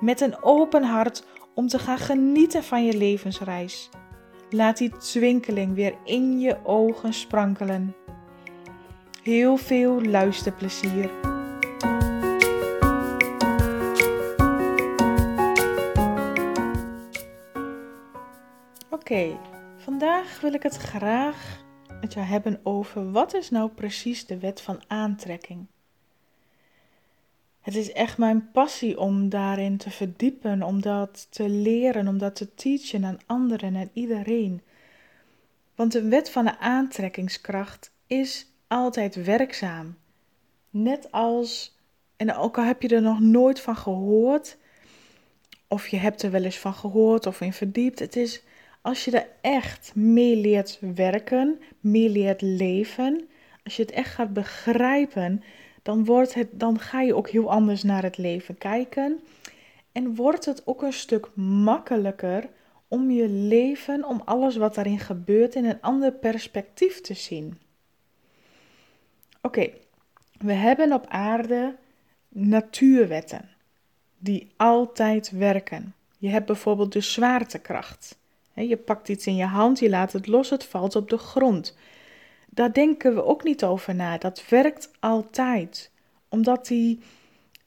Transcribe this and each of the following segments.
met een open hart om te gaan genieten van je levensreis. Laat die twinkeling weer in je ogen sprankelen. Heel veel luisterplezier. Oké, vandaag wil ik het graag met jou hebben over wat is nou precies de wet van aantrekking. Het is echt mijn passie om daarin te verdiepen, om dat te leren, om dat te teachen aan anderen en iedereen. Want de wet van de aantrekkingskracht is altijd werkzaam. Net als, en ook al heb je er nog nooit van gehoord, of je hebt er wel eens van gehoord of in verdiept, het is als je er echt mee leert werken, mee leert leven, als je het echt gaat begrijpen, dan, wordt het, dan ga je ook heel anders naar het leven kijken. En wordt het ook een stuk makkelijker om je leven, om alles wat daarin gebeurt, in een ander perspectief te zien. Oké, we hebben op aarde natuurwetten die altijd werken. Je hebt bijvoorbeeld de zwaartekracht. Je pakt iets in je hand, je laat het los, het valt op de grond daar denken we ook niet over na. Dat werkt altijd. Omdat, die,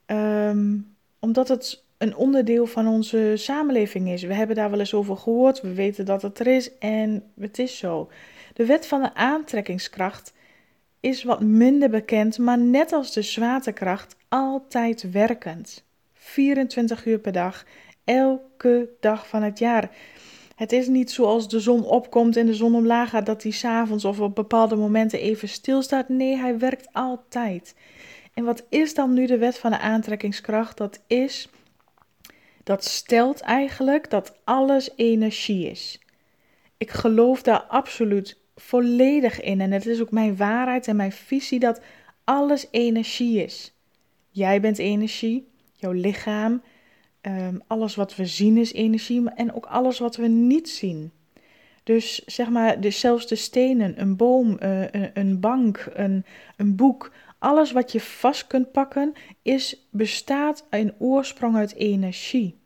ehm, omdat het een onderdeel van onze samenleving is. We hebben daar wel eens over gehoord. We weten dat het er is en het is zo. De wet van de aantrekkingskracht is wat minder bekend, maar net als de zwaartekracht altijd werkend. 24 uur per dag, elke dag van het jaar. Het is niet zoals de zon opkomt en de zon omlaag gaat, dat hij s'avonds of op bepaalde momenten even stilstaat. Nee, hij werkt altijd. En wat is dan nu de wet van de aantrekkingskracht? Dat is, dat stelt eigenlijk dat alles energie is. Ik geloof daar absoluut volledig in. En het is ook mijn waarheid en mijn visie dat alles energie is. Jij bent energie, jouw lichaam, Ehm, alles wat we zien is energie en ook alles wat we niet zien. Dus zeg maar, dus zelfs de stenen, een boom, een, een, bank, een, een boek, alles wat je vast kunt pakken, is, bestaat in oorsprong uit energie.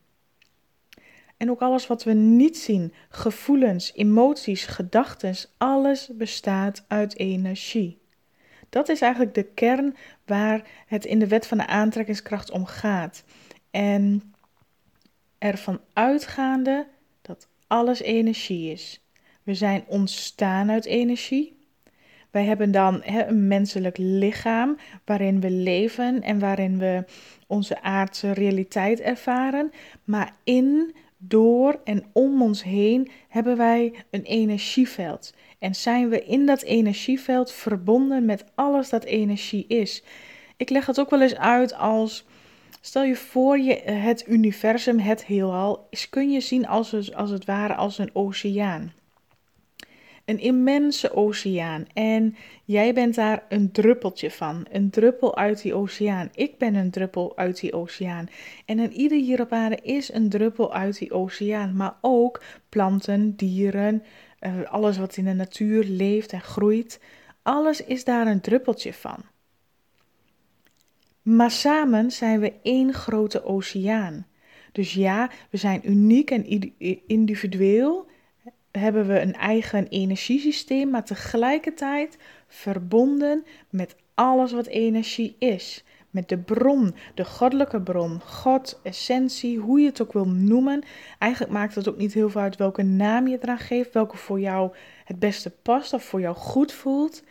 En ook alles wat we niet zien, gevoelens, emoties, gedachten, alles bestaat uit energie. Dat is eigenlijk de kern waar het in de wet van de aantrekkingskracht om gaat. En ervan uitgaande dat alles energie is. We zijn ontstaan uit energie. Wij hebben dan een menselijk lichaam waarin we leven en waarin we onze aardse realiteit ervaren. Maar in, door en om ons heen hebben wij een energieveld. En zijn we in dat energieveld verbonden met alles dat energie is. Ik leg het ook wel eens uit als Stel je voor, je, eh, het universum, het heelal, is, kun je zien als, als het ware als een oceaan. Een immense oceaan. En jij bent daar een druppeltje van. Een druppel uit die oceaan. Ik ben een druppel uit die oceaan. En een ieder hier op aarde is een druppel uit die oceaan. Maar ook planten, dieren, eh, alles wat in de natuur leeft en groeit. Alles is daar een druppeltje van. Maar samen zijn we één grote oceaan. Dus ja, we zijn uniek en individueel, hebben we een eigen energiesysteem, maar tegelijkertijd verbonden met alles wat energie is. Met de bron, de goddelijke bron, God, essentie, hoe je het ook wil noemen. Eigenlijk maakt het ook niet heel veel uit welke naam je eraan geeft, welke voor jou het beste past of voor jou goed voelt.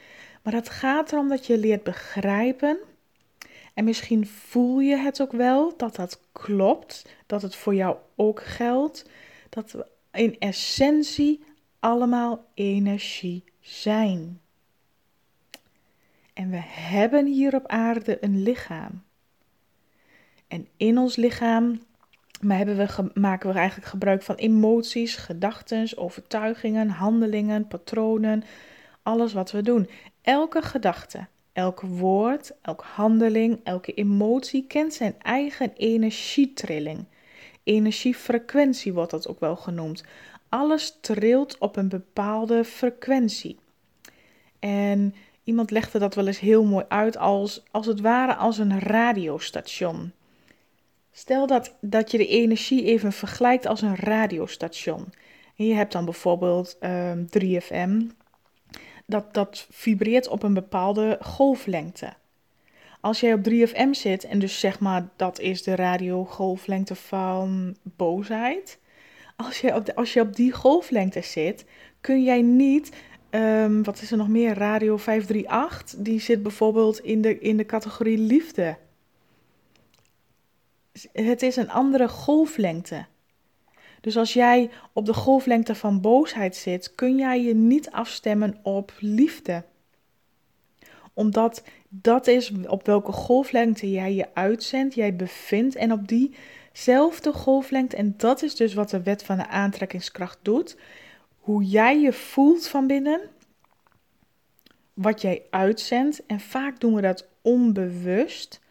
Maar het gaat erom dat je leert begrijpen en misschien voel je het ook wel dat dat klopt, dat het voor jou ook geldt, dat we in essentie allemaal energie zijn. En we hebben hier op aarde een lichaam. En in ons lichaam we, maken we eigenlijk gebruik van emoties, gedachten, overtuigingen, handelingen, patronen, alles wat we doen. Elke gedachte, elk woord, elke handeling, elke emotie kent zijn eigen energietrilling. Energiefrequentie wordt dat ook wel genoemd. Alles trilt op een bepaalde frequentie. En iemand legde dat wel eens heel mooi uit als, als het ware als een radiostation. Stel dat, dat je de energie even vergelijkt als een radiostation. Je hebt dan bijvoorbeeld 3FM. Ehm, dat, dat vibreert op een bepaalde golflengte. Als jij op 3FM zit en dus zeg maar dat is de radiogolflengte van boosheid. Als je op, als je op die golflengte zit, kun jij niet Um, wat is er nog meer? Radio 538. Die zit bijvoorbeeld in de, in de categorie liefde. Het is een andere golflengte. Dus als jij op de golflengte van boosheid zit, kun jij je niet afstemmen op liefde. Omdat dat is op welke golflengte jij je uitzendt, jij bevindt en op diezelfde golflengte. En dat is dus wat de wet van de aantrekkingskracht doet hoe jij je voelt van binnen, wat jij uitzendt. En vaak doen we dat onbewust.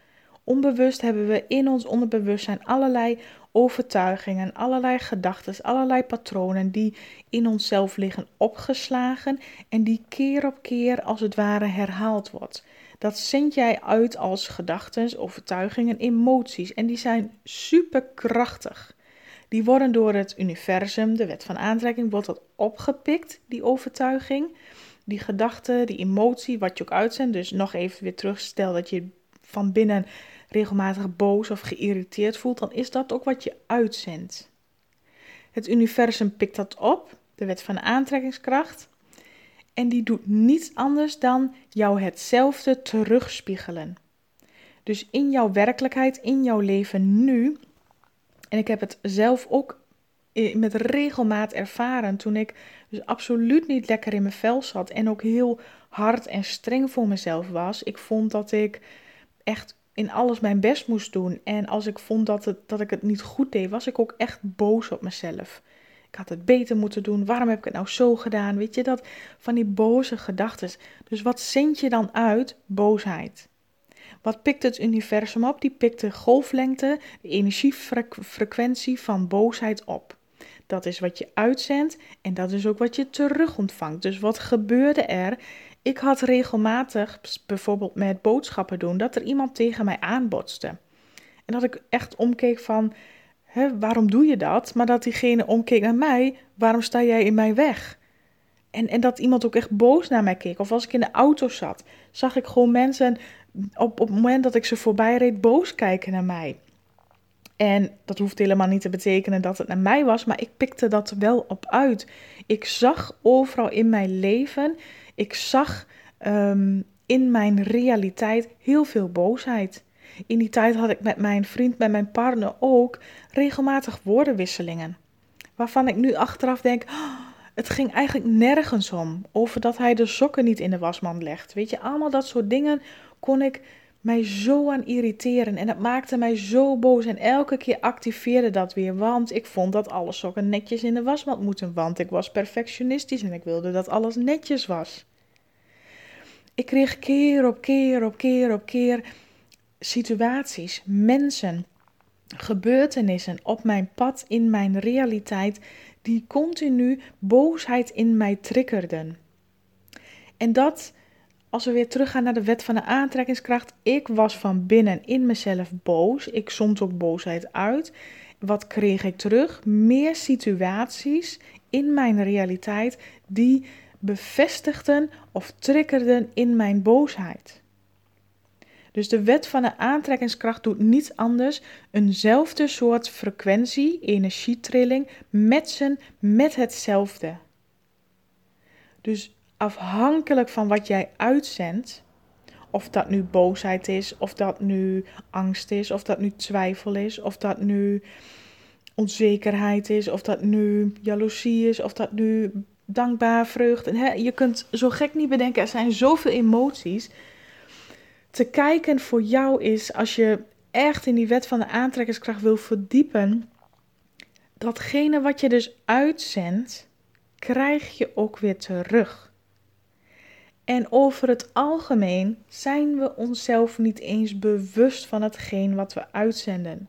Onbewust hebben we in ons onderbewustzijn allerlei overtuigingen, allerlei gedachten, allerlei patronen die in onszelf liggen opgeslagen en die keer op keer als het ware herhaald wordt. Dat zend jij uit als gedachten, overtuigingen, emoties en die zijn superkrachtig. Die worden door het universum, de wet van aantrekking, wordt dat opgepikt, die overtuiging, die gedachte, die emotie, wat je ook uitzendt. Dus nog even weer terug, stel dat je van binnen regelmatig boos of geïrriteerd voelt, dan is dat ook wat je uitzendt. Het universum pikt dat op, de wet van aantrekkingskracht, en die doet niets anders dan jou hetzelfde terugspiegelen. Dus in jouw werkelijkheid, in jouw leven nu, en ik heb het zelf ook met regelmaat ervaren toen ik dus absoluut niet lekker in mijn vel zat en ook heel hard en streng voor mezelf was. Ik vond dat ik echt in alles mijn best moest doen. En als ik vond dat, het, dat ik het niet goed deed, was ik ook echt boos op mezelf. Ik had het beter moeten doen. Waarom heb ik het nou zo gedaan? Weet je dat van die boze gedachten. Dus wat zend je dan uit? Boosheid. Wat pikt het universum op? Die pikt de golflengte, de energiefrequentie van boosheid op. Dat is wat je uitzendt en dat is ook wat je terug ontvangt. Dus wat gebeurde er? Ik had regelmatig, bijvoorbeeld met boodschappen doen, dat er iemand tegen mij aanbotste. En dat ik echt omkeek van, hè, waarom doe je dat? Maar dat diegene omkeek naar mij, waarom sta jij in mijn weg? En, en dat iemand ook echt boos naar mij keek. Of als ik in de auto zat, zag ik gewoon mensen op, op het moment dat ik ze voorbij reed boos kijken naar mij. En dat hoeft helemaal niet te betekenen dat het naar mij was, maar ik pikte dat wel op uit. Ik zag overal in mijn leven, ik zag ehm, in mijn realiteit heel veel boosheid. In die tijd had ik met mijn vriend, met mijn partner ook regelmatig woordenwisselingen. Waarvan ik nu achteraf denk, oh, het ging eigenlijk nergens om. Over dat hij de sokken niet in de wasmand legt. Weet je, allemaal dat soort dingen kon ik mij zo aan irriteren. En dat maakte mij zo boos. En elke keer activeerde dat weer. Want ik vond dat alle sokken netjes in de wasmand moeten. Want ik was perfectionistisch en ik wilde dat alles netjes was. Ik kreeg keer op keer op keer op keer situaties, mensen, gebeurtenissen op mijn pad in mijn realiteit die continu boosheid in mij triggerden. En dat als we weer teruggaan naar de wet van de aantrekkingskracht. Ik was van binnen in mezelf boos. Ik zond ook boosheid uit. Wat kreeg ik terug? Meer situaties in mijn realiteit die bevestigden of triggerden in mijn boosheid. Dus de wet van de aantrekkingskracht doet niets anders. Eenzelfde soort frequentie, energietrilling, matchen met hetzelfde. Dus afhankelijk van wat jij uitzendt, of dat nu boosheid is, of dat nu angst is, of dat nu twijfel is, of dat nu onzekerheid is, of dat nu jaloezie is, of dat nu dankbaar vreugde. Hè? Je kunt zo gek niet bedenken, er zijn zoveel emoties. Te kijken voor jou is, als je echt in die wet van de aantrekkingskracht wil verdiepen, datgene wat je dus uitzendt, krijg je ook weer terug. En over het algemeen zijn we onszelf niet eens bewust van hetgeen wat we uitzenden.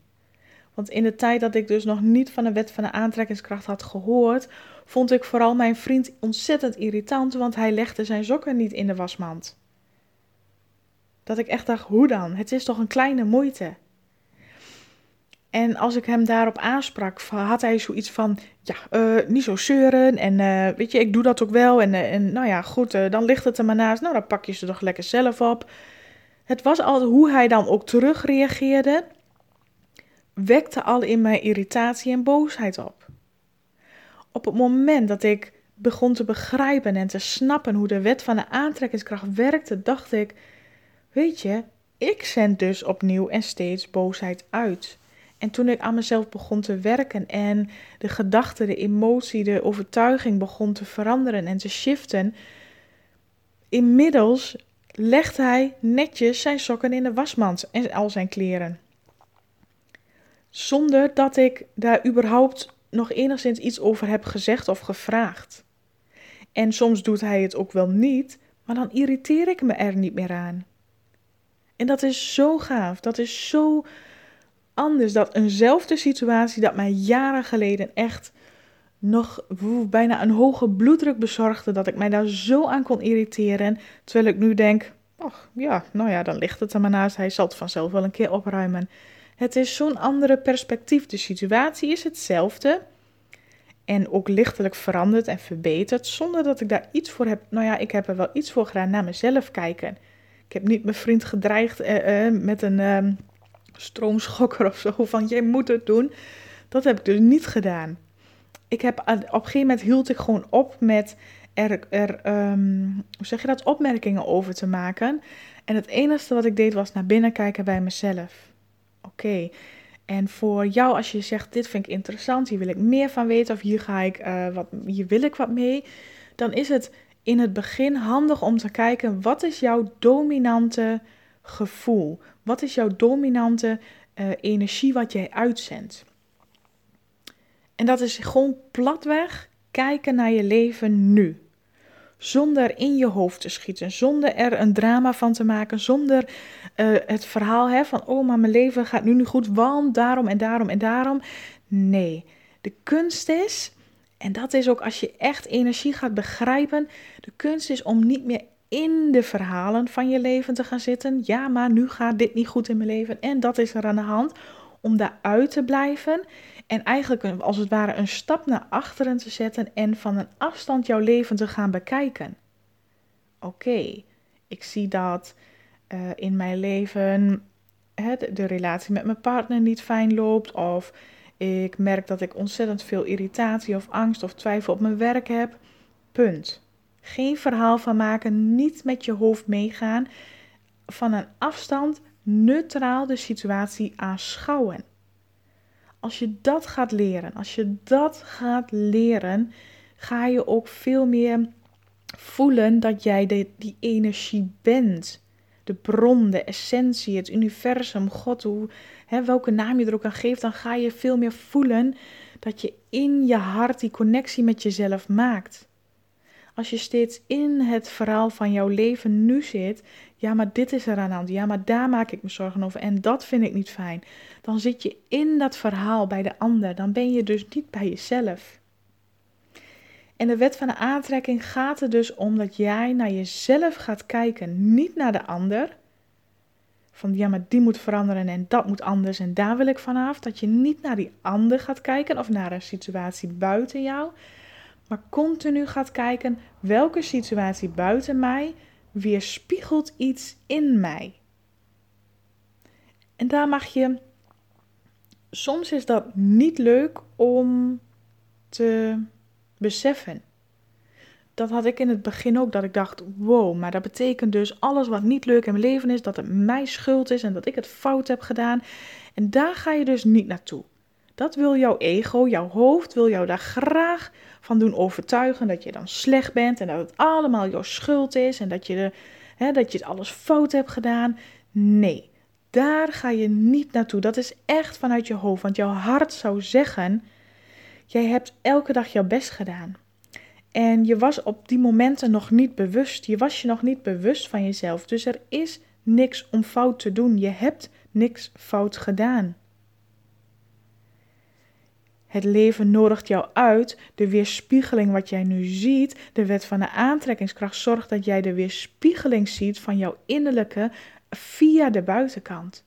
Want in de tijd dat ik dus nog niet van de wet van de aantrekkingskracht had gehoord, vond ik vooral mijn vriend ontzettend irritant, want hij legde zijn sokken niet in de wasmand. Dat ik echt dacht, hoe dan? Het is toch een kleine moeite. En als ik hem daarop aansprak, had hij zoiets van: Ja, uh, niet zo zeuren. En uh, weet je, ik doe dat ook wel. En, uh, en nou ja, goed, dan ligt het er maar naast. Nou, dan pak je ze toch lekker zelf op. Het was al hoe hij dan ook terugreageerde, wekte al in mij irritatie en boosheid op. Op het moment dat ik begon te begrijpen en te snappen hoe de wet van de aantrekkingskracht werkte, dacht ik: Weet je, ik zend dus opnieuw en steeds boosheid uit. En toen ik aan mezelf begon te werken en de gedachte, de emotie, de overtuiging begon te veranderen en te shiften, inmiddels legt hij netjes zijn sokken in de wasmand en al zijn kleren. Zonder dat ik daar überhaupt nog enigszins iets over heb gezegd of gevraagd. En soms doet hij het ook wel niet, maar dan irriteer ik me er niet meer aan. En dat is zo gaaf, dat is zo anders. Dat eenzelfde situatie dat mij jaren geleden echt nog bijna een hoge bloeddruk bezorgde. Dat ik mij daar zo aan kon irriteren. Terwijl ik nu denk, ach ja, nou ja, dan ligt het er maar naast. Hij zal het vanzelf wel een keer opruimen. Het is zo'n andere perspectief. De situatie is hetzelfde. En ook lichtelijk veranderd en verbeterd. Zonder dat ik daar iets voor heb. Nou ja, ik heb er wel iets voor gedaan naar mezelf kijken. Ik heb niet mijn vriend gedreigd eh, eh, met een. Uh, stroomschokker of zo, van jij moet het doen. Dat heb ik dus niet gedaan. Ik heb, op een gegeven moment hield ik gewoon op met er, er um, hoe zeg je dat, opmerkingen over te maken. En het enige wat ik deed was naar binnen kijken bij mezelf. Oké, en voor jou als je zegt, dit vind ik interessant, hier wil ik meer van weten of hier, ga ik, uh, wat, hier wil ik wat mee. Dan is het in het begin handig om te kijken, wat is jouw dominante gevoel? Wat is jouw dominante uh, energie wat jij uitzendt? En dat is gewoon platweg kijken naar je leven nu. Zonder in je hoofd te schieten, zonder er een drama van te maken, zonder uh, het verhaal hè, van, oh, maar mijn leven gaat nu niet goed, want daarom en daarom en daarom. Nee, de kunst is, en dat is ook als je echt energie gaat begrijpen, de kunst is om niet meer in de verhalen van je leven te gaan zitten. Ja, maar nu gaat dit niet goed in mijn leven en dat is er aan de hand. Om daaruit te blijven en eigenlijk als het ware een stap naar achteren te zetten en van een afstand jouw leven te gaan bekijken. Oké, ik zie dat uh, in mijn leven hè, de, de relatie met mijn partner niet fijn loopt of ik merk dat ik ontzettend veel irritatie of angst of twijfel op mijn werk heb. Punt. Geen verhaal van maken, niet met je hoofd meegaan. Van een afstand neutraal de situatie aanschouwen. Als je dat gaat leren, als je dat gaat leren, ga je ook veel meer voelen dat jij de, die energie bent. De bron, de essentie, het universum, God, hoe, hè, welke naam je er ook aan geeft, dan ga je veel meer voelen dat je in je hart die connectie met jezelf maakt. Als je steeds in het verhaal van jouw leven nu zit, ja, maar dit is er aan de hand, ja, maar daar maak ik me zorgen over en dat vind ik niet fijn. Dan zit je in dat verhaal bij de ander, dan ben je dus niet bij jezelf. En de wet van de aantrekking gaat er dus om dat jij naar jezelf gaat kijken, niet naar de ander. Van ja, maar die moet veranderen en dat moet anders en daar wil ik vanaf. Dat je niet naar die ander gaat kijken of naar een situatie buiten jou, maar continu gaat kijken welke situatie buiten mij weerspiegelt iets in mij. En daar mag je. Soms is dat niet leuk om te beseffen. Dat had ik in het begin ook, dat ik dacht: wow, maar dat betekent dus alles wat niet leuk in mijn leven is, dat het mijn schuld is en dat ik het fout heb gedaan. En daar ga je dus niet naartoe. Dat wil jouw ego, jouw hoofd, wil jou daar graag van doen overtuigen dat je dan slecht bent en dat het allemaal jouw schuld is en dat je, hè, dat je het alles fout hebt gedaan. Nee, daar ga je niet naartoe. Dat is echt vanuit je hoofd, want jouw hart zou zeggen: jij hebt elke dag jouw best gedaan. En je was op die momenten nog niet bewust. Je was je nog niet bewust van jezelf. Dus er is niks om fout te doen. Je hebt niks fout gedaan. Het leven nodigt jou uit. De weerspiegeling wat jij nu ziet, de wet van de aantrekkingskracht, zorgt dat jij de weerspiegeling ziet van jouw innerlijke via de buitenkant.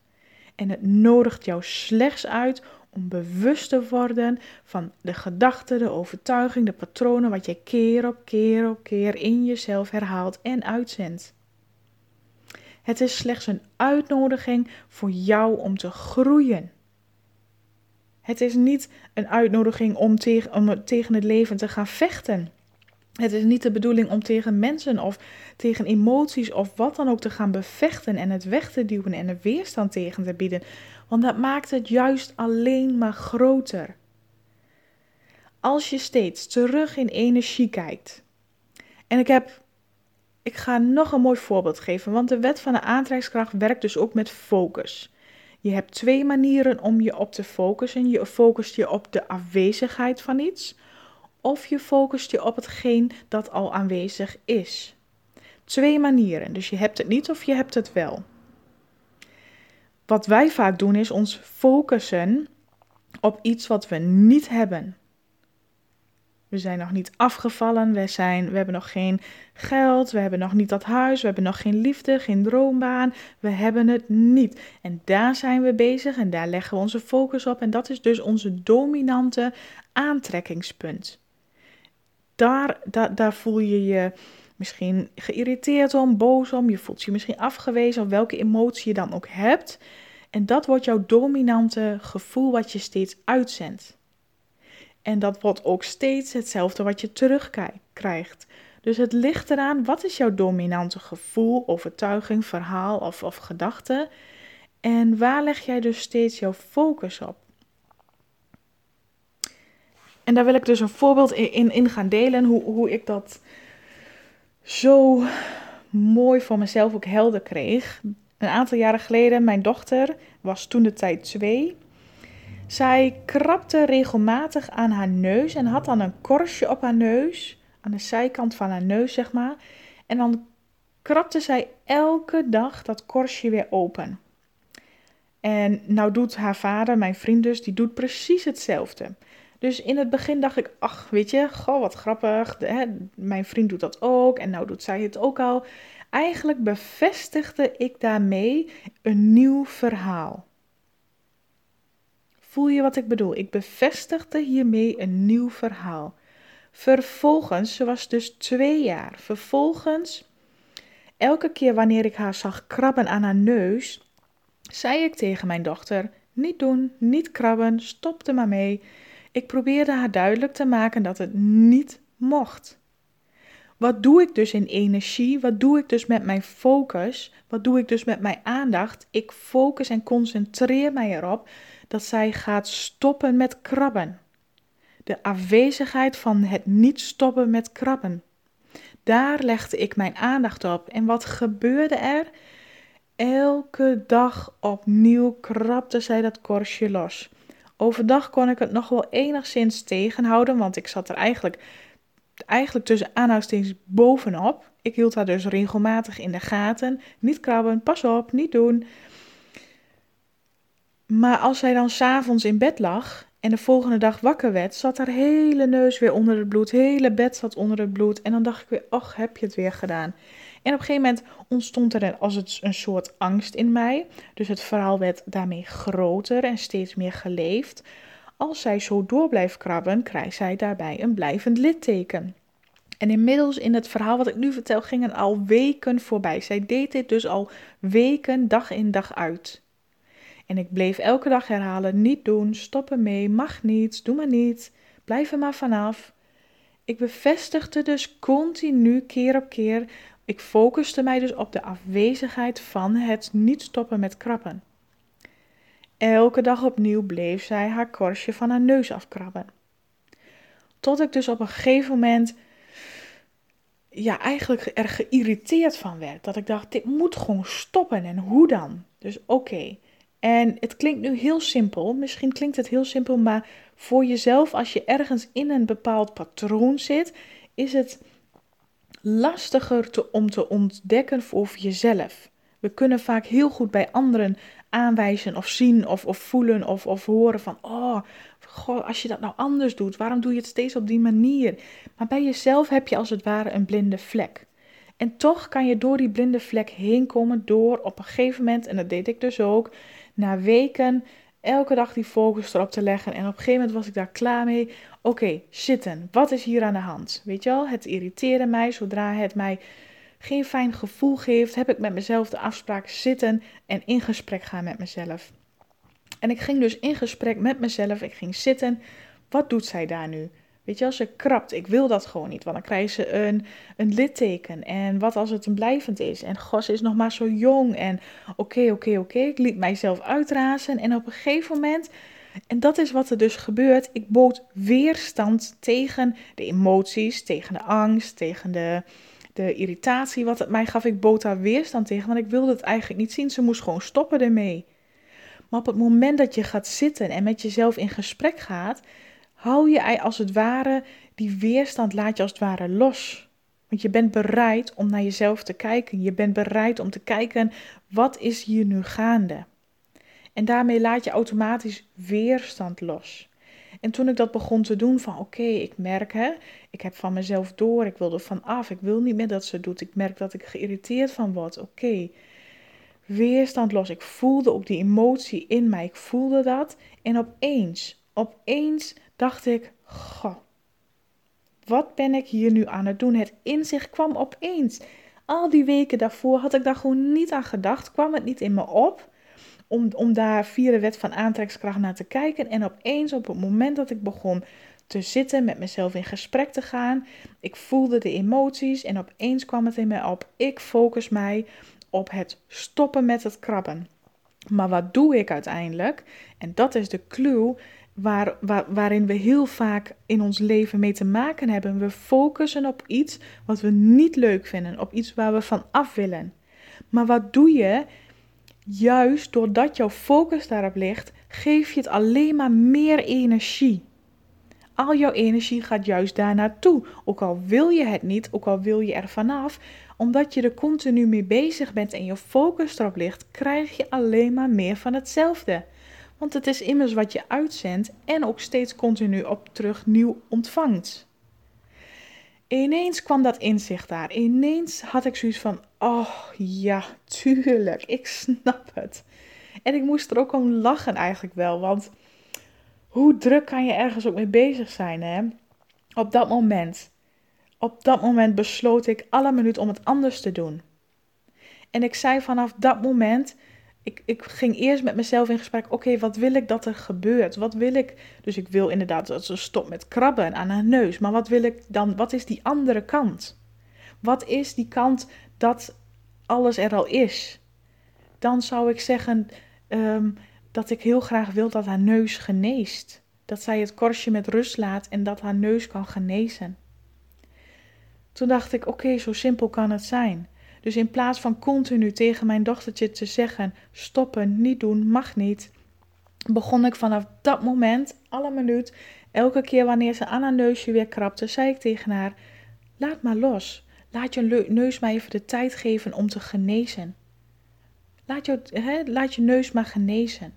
En het nodigt jou slechts uit om bewust te worden van de gedachten, de overtuiging, de patronen wat jij keer op keer op keer in jezelf herhaalt en uitzendt. Het is slechts een uitnodiging voor jou om te groeien. Het is niet een uitnodiging om tegen, het leven te gaan vechten. Het is niet de bedoeling om tegen mensen of tegen emoties of wat dan ook te gaan bevechten en het weg te duwen en er weerstand tegen te bieden, want dat maakt het juist alleen maar groter. Als je steeds terug in energie kijkt. En ik heb ik ga nog een mooi voorbeeld geven, want de wet van de aantrekkingskracht werkt dus ook met focus. Je hebt twee manieren om je op te focussen. Je focust je op de afwezigheid van iets of je focust je op hetgeen dat al aanwezig is. Twee manieren, dus je hebt het niet of je hebt het wel. Wat wij vaak doen is ons focussen op iets wat we niet hebben. We zijn nog niet afgevallen, we, zijn, we hebben nog geen geld, we hebben nog niet dat huis, we hebben nog geen liefde, geen droombaan, we hebben het niet. En daar zijn we bezig en daar leggen we onze focus op en dat is dus onze dominante aantrekkingspunt. Daar, daar, daar voel je je misschien geïrriteerd om, boos om, je voelt je misschien afgewezen of welke emotie je dan ook hebt. En dat wordt jouw dominante gevoel wat je steeds uitzendt. En dat wordt ook steeds hetzelfde wat je terugkrijgt. Dus het ligt eraan, wat is jouw dominante gevoel, overtuiging, verhaal of, of gedachte? En waar leg jij dus steeds jouw focus op? En daar wil ik dus een voorbeeld in, in gaan delen, hoe, hoe ik dat zo mooi voor mezelf ook helder kreeg. Een aantal jaren geleden, mijn dochter was toen de tijd twee. Zij krabde regelmatig aan haar neus en had dan een korstje op haar neus, aan de zijkant van haar neus zeg maar. En dan krabde zij elke dag dat korstje weer open. En nou doet haar vader, mijn vriend dus, die doet precies hetzelfde. Dus in het begin dacht ik, ach, weet je, goh, wat grappig. Hè? Mijn vriend doet dat ook en nou doet zij het ook al. Eigenlijk bevestigde ik daarmee een nieuw verhaal. Voel je wat ik bedoel? Ik bevestigde hiermee een nieuw verhaal. Vervolgens, ze was dus twee jaar. Vervolgens, elke keer wanneer ik haar zag krabben aan haar neus, zei ik tegen mijn dochter: Niet doen, niet krabben, stop er maar mee. Ik probeerde haar duidelijk te maken dat het niet mocht. Wat doe ik dus in energie? Wat doe ik dus met mijn focus? Wat doe ik dus met mijn aandacht? Ik focus en concentreer mij erop dat zij gaat stoppen met krabben. De afwezigheid van het niet stoppen met krabben. Daar legde ik mijn aandacht op. En wat gebeurde er? Elke dag opnieuw krabde zij dat korstje los. Overdag kon ik het nog wel enigszins tegenhouden, want ik zat er eigenlijk, eigenlijk tussen aanhoudingstekens bovenop. Ik hield haar dus regelmatig in de gaten. Niet krabben, pas op, niet doen. Maar als zij dan s'avonds in bed lag en de volgende dag wakker werd, zat haar hele neus weer onder het bloed, hele bed zat onder het bloed. En dan dacht ik weer, ach, heb je het weer gedaan. En op een gegeven moment ontstond er als het een soort angst in mij. Dus het verhaal werd daarmee groter en steeds meer geleefd. Als zij zo door blijft krabben, krijgt zij daarbij een blijvend litteken. En inmiddels in het verhaal wat ik nu vertel, gingen al weken voorbij. Zij deed dit dus al weken, dag in dag uit. En ik bleef elke dag herhalen: niet doen, stoppen mee, mag niet, doe maar niet, blijf er maar vanaf. Ik bevestigde dus continu, keer op keer, ik focuste mij dus op de afwezigheid van het niet stoppen met krabben. Elke dag opnieuw bleef zij haar korstje van haar neus afkrabben. Tot ik dus op een gegeven moment ja, eigenlijk er geïrriteerd van werd. Dat ik dacht, dit moet gewoon stoppen en hoe dan? Dus oké, En het klinkt nu heel simpel, misschien klinkt het heel simpel, maar voor jezelf, als je ergens in een bepaald patroon zit, is het lastiger om te ontdekken voor jezelf. We kunnen vaak heel goed bij anderen aanwijzen of zien of, of voelen of, of horen van, oh, als je dat nou anders doet, waarom doe je het steeds op die manier? Maar bij jezelf heb je als het ware een blinde vlek. En toch kan je door die blinde vlek heen komen door op een gegeven moment, en dat deed ik dus ook, na weken elke dag die focus erop te leggen. En op een gegeven moment was ik daar klaar mee. Oké, zitten. Wat is hier aan de hand? Weet je wel, het irriteerde mij. Zodra het mij geen fijn gevoel geeft, heb ik met mezelf de afspraak zitten en in gesprek gaan met mezelf. En ik ging dus in gesprek met mezelf. Ik ging zitten. Wat doet zij daar nu? Weet je, als ze krabt, ik wil dat gewoon niet, want dan krijgt ze een, een litteken. En wat als het een blijvend is? En goh, ze is nog maar zo jong. En oké, oké, oké, ik liet mijzelf uitrazen. En op een gegeven moment, en dat is wat er dus gebeurt, ik bood weerstand tegen de emoties, tegen de angst, tegen de, de irritatie wat het mij gaf. Ik bood daar weerstand tegen, want ik wilde het eigenlijk niet zien. Ze moest gewoon stoppen ermee. Maar op het moment dat je gaat zitten en met jezelf in gesprek gaat, hou je als het ware die weerstand, laat je als het ware los. Want je bent bereid om naar jezelf te kijken. Je bent bereid om te kijken, wat is hier nu gaande? En daarmee laat je automatisch weerstand los. En toen ik dat begon te doen van oké, ik merk hè, ik heb van mezelf door, ik wil er van af, ik wil niet meer dat ze doet, ik merk dat ik geïrriteerd van word, oké. Weerstand los, ik voelde ook die emotie in mij, ik voelde dat en opeens, opeens dacht ik, goh, wat ben ik hier nu aan het doen? Het inzicht kwam opeens. Al die weken daarvoor had ik daar gewoon niet aan gedacht, kwam het niet in me op om, om daar via de wet van aantrekkingskracht naar te kijken. En opeens op het moment dat ik begon te zitten, met mezelf in gesprek te gaan, ik voelde de emoties en opeens kwam het in me op. Ik focus mij op het stoppen met het krabben. Maar wat doe ik uiteindelijk? En dat is de clue waar, waar, waarin we heel vaak in ons leven mee te maken hebben. We focussen op iets wat we niet leuk vinden, op iets waar we van af willen. Maar wat doe je? Juist doordat jouw focus daarop ligt, geef je het alleen maar meer energie. Al jouw energie gaat juist daar naartoe. Ook al wil je het niet, ook al wil je er vanaf, omdat je er continu mee bezig bent en je focus erop ligt, krijg je alleen maar meer van hetzelfde. Want het is immers wat je uitzendt en ook steeds continu op terug nieuw ontvangt. Ineens kwam dat inzicht daar. Ineens had ik zoiets van: oh ja, tuurlijk, ik snap het. En ik moest er ook om lachen eigenlijk wel, want hoe druk kan je ergens ook mee bezig zijn, hè? Op dat moment. Op dat moment besloot ik alle minuut om het anders te doen. En ik zei vanaf dat moment ik, ik ging eerst met mezelf in gesprek. Oké, wat wil ik dat er gebeurt? Wat wil ik? Dus ik wil inderdaad dat ze stopt met krabben aan haar neus. Maar wat wil ik dan? Wat is die andere kant? Wat is die kant dat alles er al is? Dan zou ik zeggen ehm, dat ik heel graag wil dat haar neus geneest. Dat zij het korstje met rust laat en dat haar neus kan genezen. Toen dacht ik: oké, zo simpel kan het zijn. Dus in plaats van continu tegen mijn dochtertje te zeggen: stoppen, niet doen, mag niet, begon ik vanaf dat moment, alle minuut, elke keer wanneer ze aan haar neusje weer krabde, zei ik tegen haar: laat maar los. Laat je neus maar even de tijd geven om te genezen. Laat je, laat je neus maar genezen.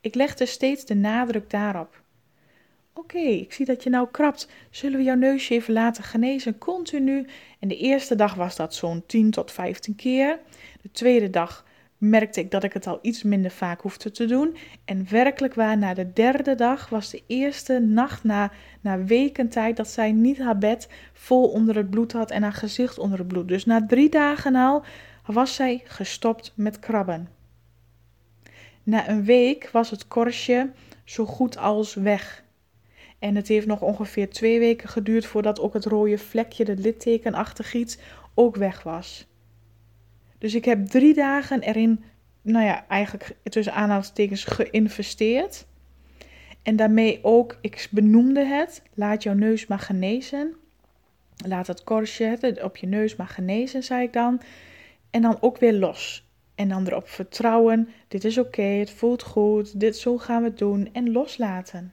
Ik legde steeds de nadruk daarop. Oké, ik zie dat je nou krabt. Zullen we jouw neusje even laten genezen? Continu. En de eerste dag was dat zo'n 10 tot 15 keer. De tweede dag merkte ik dat ik het al iets minder vaak hoefde te doen. En werkelijk waar, na de derde dag was de eerste nacht na, na weken tijd dat zij niet haar bed vol onder het bloed had en haar gezicht onder het bloed. Dus na drie dagen al was zij gestopt met krabben. Na een week was het korstje zo goed als weg. En het heeft nog ongeveer twee weken geduurd voordat ook het rode vlekje, de littekenachtig iets, ook weg was. Dus ik heb drie dagen erin, nou ja, eigenlijk tussen aanhalingstekens geïnvesteerd. En daarmee ook, ik benoemde het, laat jouw neus maar genezen. Laat het korstje op je neus maar genezen, zei ik dan. En dan ook weer los. En dan erop vertrouwen, dit is oké, het voelt goed, dit zo gaan we het doen en loslaten.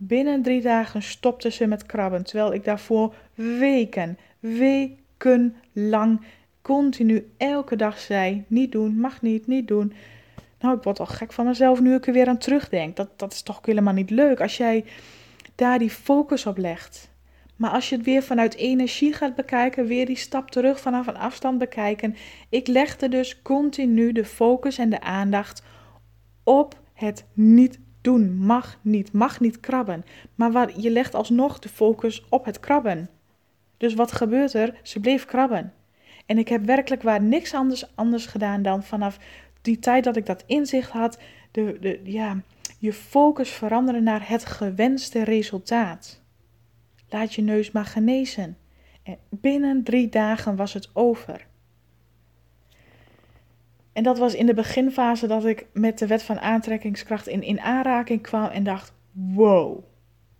Binnen drie dagen stopte ze met krabben, terwijl ik daarvoor weken, weken lang continu elke dag zei, niet doen, mag niet, niet doen. Nou, ik word al gek van mezelf nu ik er weer aan terugdenk. Dat, dat is toch helemaal niet leuk als jij daar die focus op legt. Maar als je het weer vanuit energie gaat bekijken, weer die stap terug vanaf een afstand bekijken. Ik legde dus continu de focus en de aandacht op het niet doen. Mag niet, mag niet krabben. Maar waar, je legt alsnog de focus op het krabben. Dus wat gebeurt er? Ze bleef krabben. En ik heb werkelijk waar niks anders, anders gedaan dan vanaf die tijd dat ik dat inzicht had, de, de, ja, je focus veranderen naar het gewenste resultaat. Laat je neus maar genezen. En binnen drie dagen was het over. En dat was in de beginfase dat ik met de wet van aantrekkingskracht in, in aanraking kwam en dacht: wow,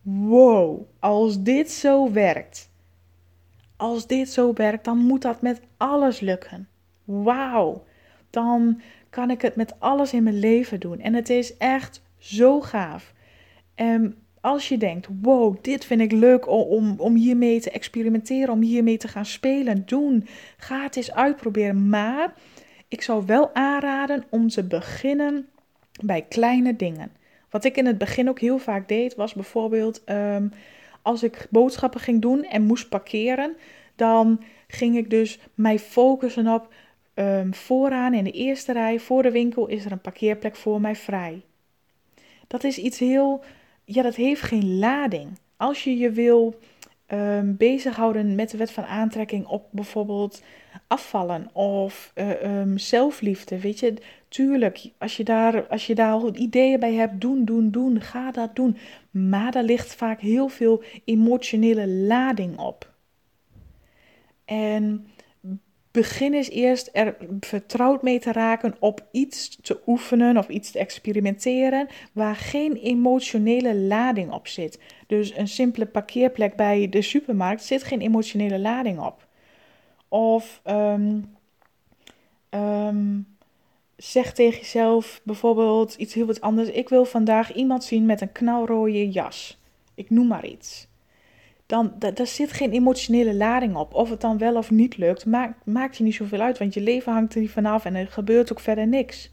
wow, als dit zo werkt, als dit zo werkt, dan moet dat met alles lukken. Wauw, dan kan ik het met alles in mijn leven doen. En het is echt zo gaaf. En als je denkt, wow, dit vind ik leuk om, om hiermee te experimenteren, om hiermee te gaan spelen, doen, ga het eens uitproberen. Maar ik zou wel aanraden om te beginnen bij kleine dingen. Wat ik in het begin ook heel vaak deed, was bijvoorbeeld ehm, als ik boodschappen ging doen en moest parkeren, dan ging ik dus mij focussen op um, vooraan in de eerste rij voor de winkel is er een parkeerplek voor mij vrij. Dat is iets heel, ja, dat heeft geen lading. Als je je wil um, bezighouden met de wet van aantrekking op bijvoorbeeld afvallen of uh, um, zelfliefde, weet je, tuurlijk, als je, daar, als je daar ideeën bij hebt, doen, doen, doen, ga dat doen. Maar daar ligt vaak heel veel emotionele lading op. En begin eens eerst er vertrouwd mee te raken op iets te oefenen of iets te experimenteren waar geen emotionele lading op zit. Dus een simpele parkeerplek bij de supermarkt zit geen emotionele lading op. Of um, um, zeg tegen jezelf bijvoorbeeld iets heel wat anders. Ik wil vandaag iemand zien met een knalrode jas. Ik noem maar iets dan daar zit geen emotionele lading op. Of het dan wel of niet lukt, maakt, maakt je niet zoveel uit, want je leven hangt er niet vanaf en er gebeurt ook verder niks.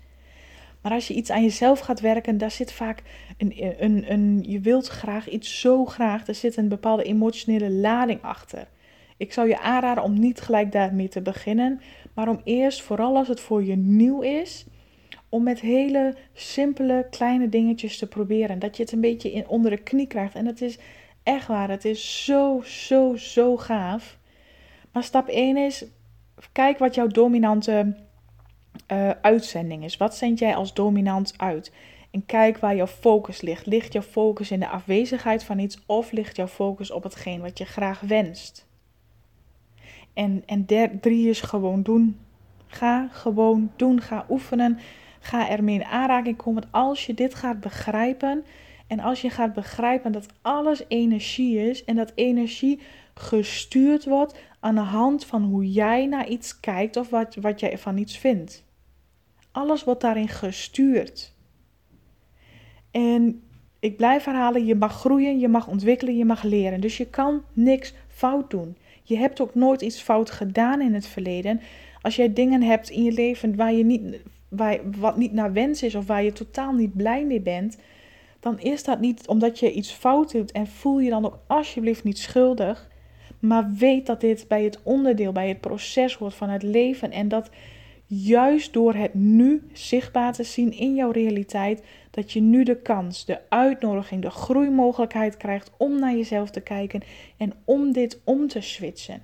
Maar als je iets aan jezelf gaat werken, daar zit vaak een, een, een, je wilt graag iets zo graag, er zit een bepaalde emotionele lading achter. Ik zou je aanraden om niet gelijk daarmee te beginnen, maar om eerst, vooral als het voor je nieuw is, om met hele simpele kleine dingetjes te proberen. Dat je het een beetje in, onder de knie krijgt. En het is Echt waar, het is zo, zo, zo gaaf. Maar stap 1 is, kijk wat jouw dominante uh, uitzending is. Wat zend jij als dominant uit? En kijk waar jouw focus ligt. Ligt jouw focus in de afwezigheid van iets of ligt jouw focus op hetgeen wat je graag wenst? En, en drie is gewoon doen. Ga gewoon doen. Ga oefenen. Ga ermee in aanraking komen. Want als je dit gaat begrijpen en als je gaat begrijpen dat alles energie is en dat energie gestuurd wordt aan de hand van hoe jij naar iets kijkt of wat, wat jij van iets vindt. Alles wordt daarin gestuurd. En ik blijf herhalen, je mag groeien, je mag ontwikkelen, je mag leren. Dus je kan niks fout doen. Je hebt ook nooit iets fout gedaan in het verleden. Als jij dingen hebt in je leven waar je niet, waar, wat niet naar wens is of waar je totaal niet blij mee bent, dan is dat niet omdat je iets fout doet en voel je dan ook alsjeblieft niet schuldig. Maar weet dat dit bij het onderdeel, bij het proces hoort van het leven. En dat juist door het nu zichtbaar te zien in jouw realiteit, dat je nu de kans, de uitnodiging, de groeimogelijkheid krijgt om naar jezelf te kijken en om dit om te switchen.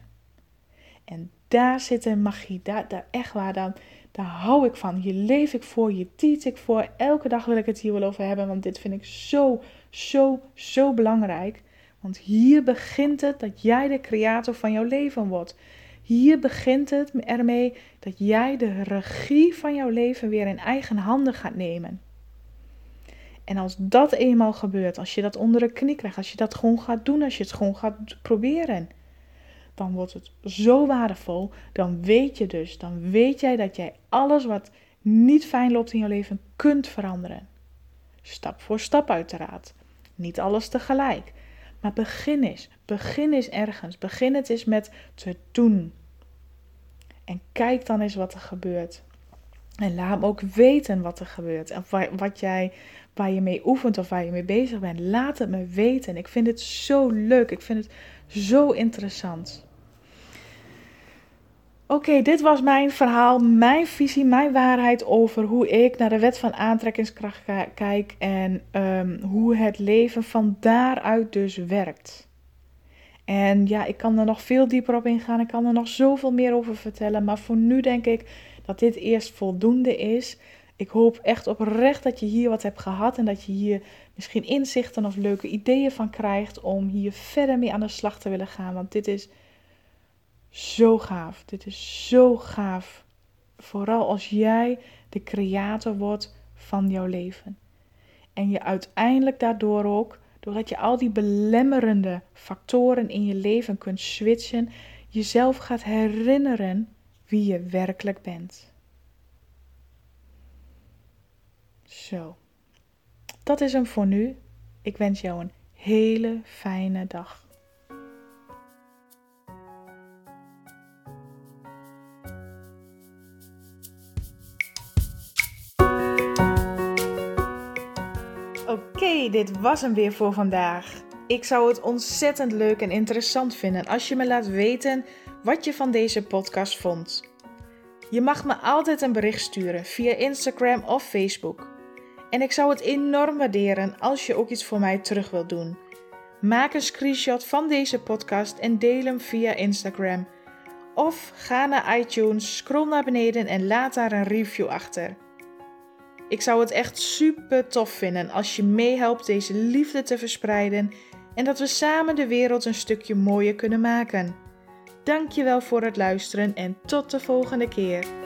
En daar zit een magie, daar, daar echt waar dan daar hou ik van. Hier leef ik voor, hier tiet ik voor. Elke dag wil ik het hier wel over hebben, want dit vind ik zo, zo, zo belangrijk. Want hier begint het dat jij de creator van jouw leven wordt. Hier begint het ermee dat jij de regie van jouw leven weer in eigen handen gaat nemen. En als dat eenmaal gebeurt, als je dat onder de knie krijgt, als je dat gewoon gaat doen, als je het gewoon gaat proberen, wordt het zo waardevol. Dan weet je dus, dan weet jij dat jij alles wat niet fijn loopt in je leven kunt veranderen. Stap voor stap uiteraard. Niet alles tegelijk. Maar begin eens. Begin eens ergens. Begin het eens met te doen. En kijk dan eens wat er gebeurt. En laat hem ook weten wat er gebeurt. En wat jij, waar je mee oefent of waar je mee bezig bent. Laat het me weten. Ik vind het zo leuk. Ik vind het zo interessant. Oké, dit was mijn verhaal, mijn visie, mijn waarheid over hoe ik naar de wet van aantrekkingskracht kijk en ehm, hoe het leven van daaruit dus werkt. En ja, ik kan er nog veel dieper op ingaan, ik kan er nog zoveel meer over vertellen, maar voor nu denk ik dat dit eerst voldoende is. Ik hoop echt oprecht dat je hier wat hebt gehad en dat je hier misschien inzichten of leuke ideeën van krijgt om hier verder mee aan de slag te willen gaan, want dit is zo gaaf. Dit is zo gaaf. Vooral als jij de creator wordt van jouw leven. En je uiteindelijk daardoor ook, doordat je al die belemmerende factoren in je leven kunt switchen, jezelf gaat herinneren wie je werkelijk bent. Zo. Dat is hem voor nu. Ik wens jou een hele fijne dag. Dit was hem weer voor vandaag. Ik zou het ontzettend leuk en interessant vinden als je me laat weten wat je van deze podcast vond. Je mag me altijd een bericht sturen via Instagram of Facebook. En ik zou het enorm waarderen als je ook iets voor mij terug wilt doen. Maak een screenshot van deze podcast en deel hem via Instagram. Of ga naar iTunes, scroll naar beneden en laat daar een review achter. Ik zou het echt super tof vinden als je meehelpt deze liefde te verspreiden en dat we samen de wereld een stukje mooier kunnen maken. Dankjewel voor het luisteren en tot de volgende keer.